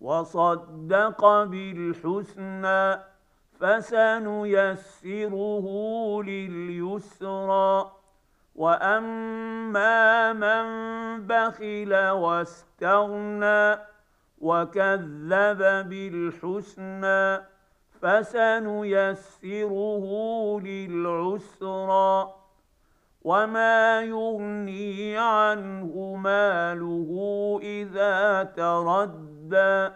وصدق بالحسنى فسنيسره لليسرى وأما من بخل واستغنى وكذب بالحسنى فسنيسره للعسرى وما يغني عنه ماله اذا تردى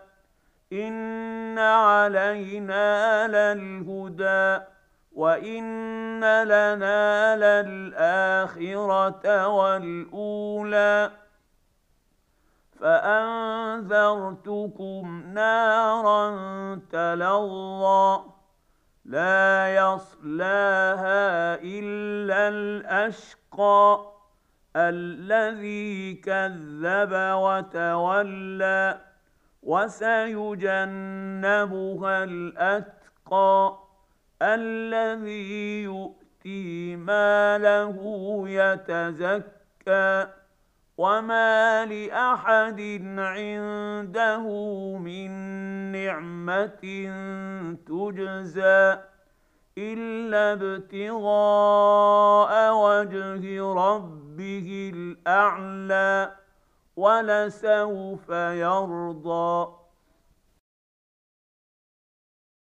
ان علينا للهدى وان لنا للاخره والاولى فانذرتكم نارا تلظى لا يصلاها إلا الأشقى الذي كذب وتولى وسيجنبها الأتقى الذي يؤتي ماله يتزكى وما لاحد عنده من نعمه تجزى الا ابتغاء وجه ربه الاعلى ولسوف يرضى